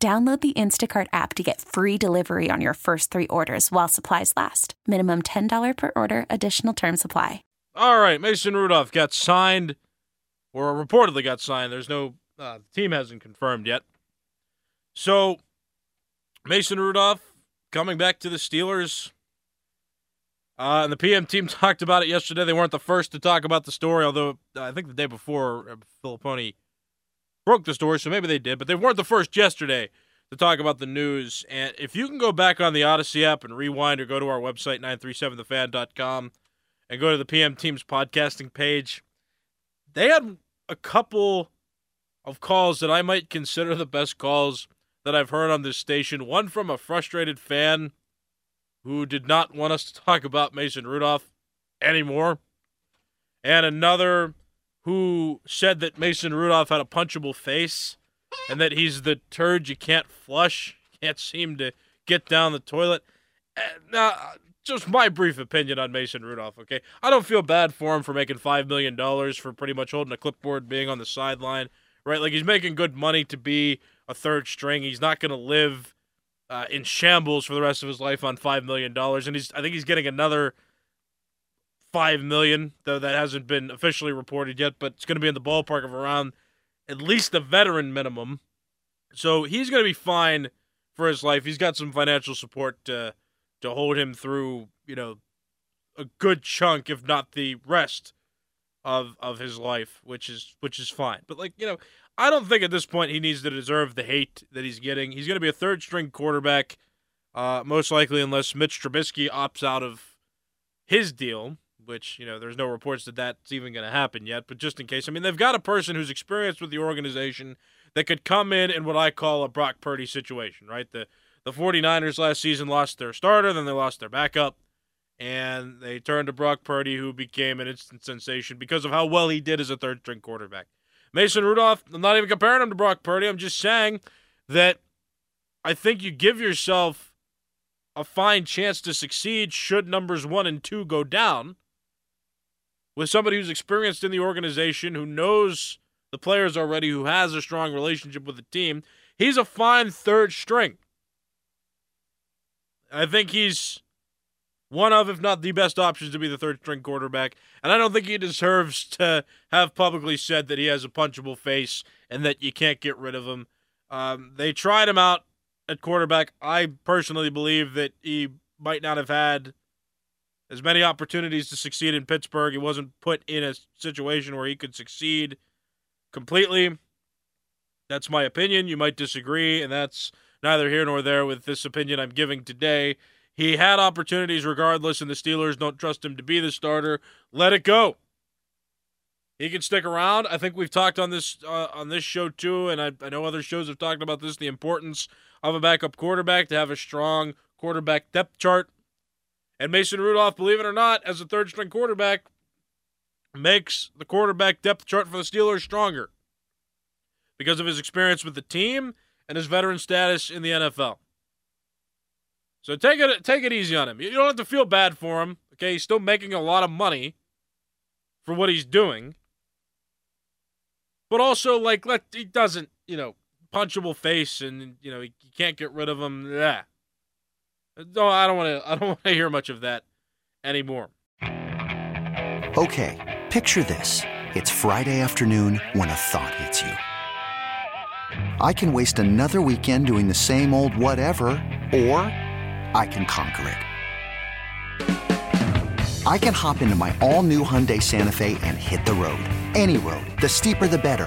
Download the Instacart app to get free delivery on your first three orders while supplies last. Minimum $10 per order, additional term supply. All right, Mason Rudolph got signed, or reportedly got signed. There's no, uh, the team hasn't confirmed yet. So, Mason Rudolph coming back to the Steelers. Uh, and the PM team talked about it yesterday. They weren't the first to talk about the story, although uh, I think the day before, uh, Fillipponi broke the story, so maybe they did, but they weren't the first yesterday to talk about the news. And if you can go back on the Odyssey app and rewind or go to our website, 937thefan.com, and go to the PM Team's podcasting page, they had a couple of calls that I might consider the best calls that I've heard on this station. One from a frustrated fan who did not want us to talk about Mason Rudolph anymore, and another who said that Mason Rudolph had a punchable face and that he's the turd you can't flush, can't seem to get down the toilet. Eh, now, just my brief opinion on Mason Rudolph, okay? I don't feel bad for him for making $5 million for pretty much holding a clipboard, being on the sideline, right? Like, he's making good money to be a third string. He's not going to live uh, in shambles for the rest of his life on $5 million. And he's, I think he's getting another – five million, though that hasn't been officially reported yet, but it's going to be in the ballpark of around at least the veteran minimum. So he's going to be fine for his life. He's got some financial support to to hold him through, you know, a good chunk, if not the rest of of his life, which is which is fine. But like you know, I don't think at this point he needs to deserve the hate that he's getting. He's going to be a third string quarterback, uh, most likely, unless Mitch Trubisky opts out of his deal which, you know, there's no reports that that's even going to happen yet, but just in case. I mean, they've got a person who's experienced with the organization that could come in in what I call a Brock Purdy situation, right? The the 49ers last season lost their starter, then they lost their backup, and they turned to Brock Purdy, who became an instant sensation because of how well he did as a third string quarterback. Mason Rudolph, I'm not even comparing him to Brock Purdy. I'm just saying that I think you give yourself a fine chance to succeed should numbers one and two go down with somebody who's experienced in the organization, who knows the players already, who has a strong relationship with the team. He's a fine third string. I think he's one of, if not the best options to be the third string quarterback. And I don't think he deserves to have publicly said that he has a punchable face and that you can't get rid of him. Um, they tried him out at quarterback. I personally believe that he might not have had as many opportunities to succeed in Pittsburgh. He wasn't put in a situation where he could succeed completely. That's my opinion. You might disagree, and that's neither here nor there with this opinion I'm giving today. He had opportunities regardless, and the Steelers don't trust him to be the starter. Let it go. He can stick around. I think we've talked on this uh, on this show too, and I, I know other shows have talked about this: the importance of a backup quarterback to have a strong quarterback depth chart. And Mason Rudolph, believe it or not, as a third string quarterback, makes the quarterback depth chart for the Steelers stronger because of his experience with the team and his veteran status in the NFL. So take it take it easy on him. You don't have to feel bad for him. Okay, he's still making a lot of money for what he's doing. But also like let he doesn't, you know, punchable face and you know, you can't get rid of him. Yeah. No, I don't want to. I don't want to hear much of that anymore. Okay, picture this: it's Friday afternoon when a thought hits you. I can waste another weekend doing the same old whatever, or I can conquer it. I can hop into my all-new Hyundai Santa Fe and hit the road. Any road. The steeper, the better